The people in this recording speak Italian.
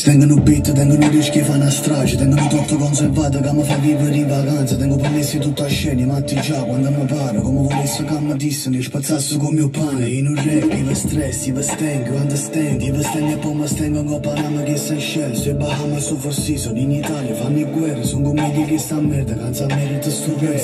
Stengono beat, tengono rischi, fanno strage. Tengono tutto conservato che mi fa vivere in vacanza. Tengo permessi tutto a scena, matti già quando mi pare. Come volessi che mi dissero, io spazzassi con mio pane. In un rap, io stress, io stengo, understand Io stengo e poi mi stengo con Panama che sei scelto. E Bahamas o Forsi sono in Italia, fanno guerra Sono commedie che sta merda, canza merito sto rap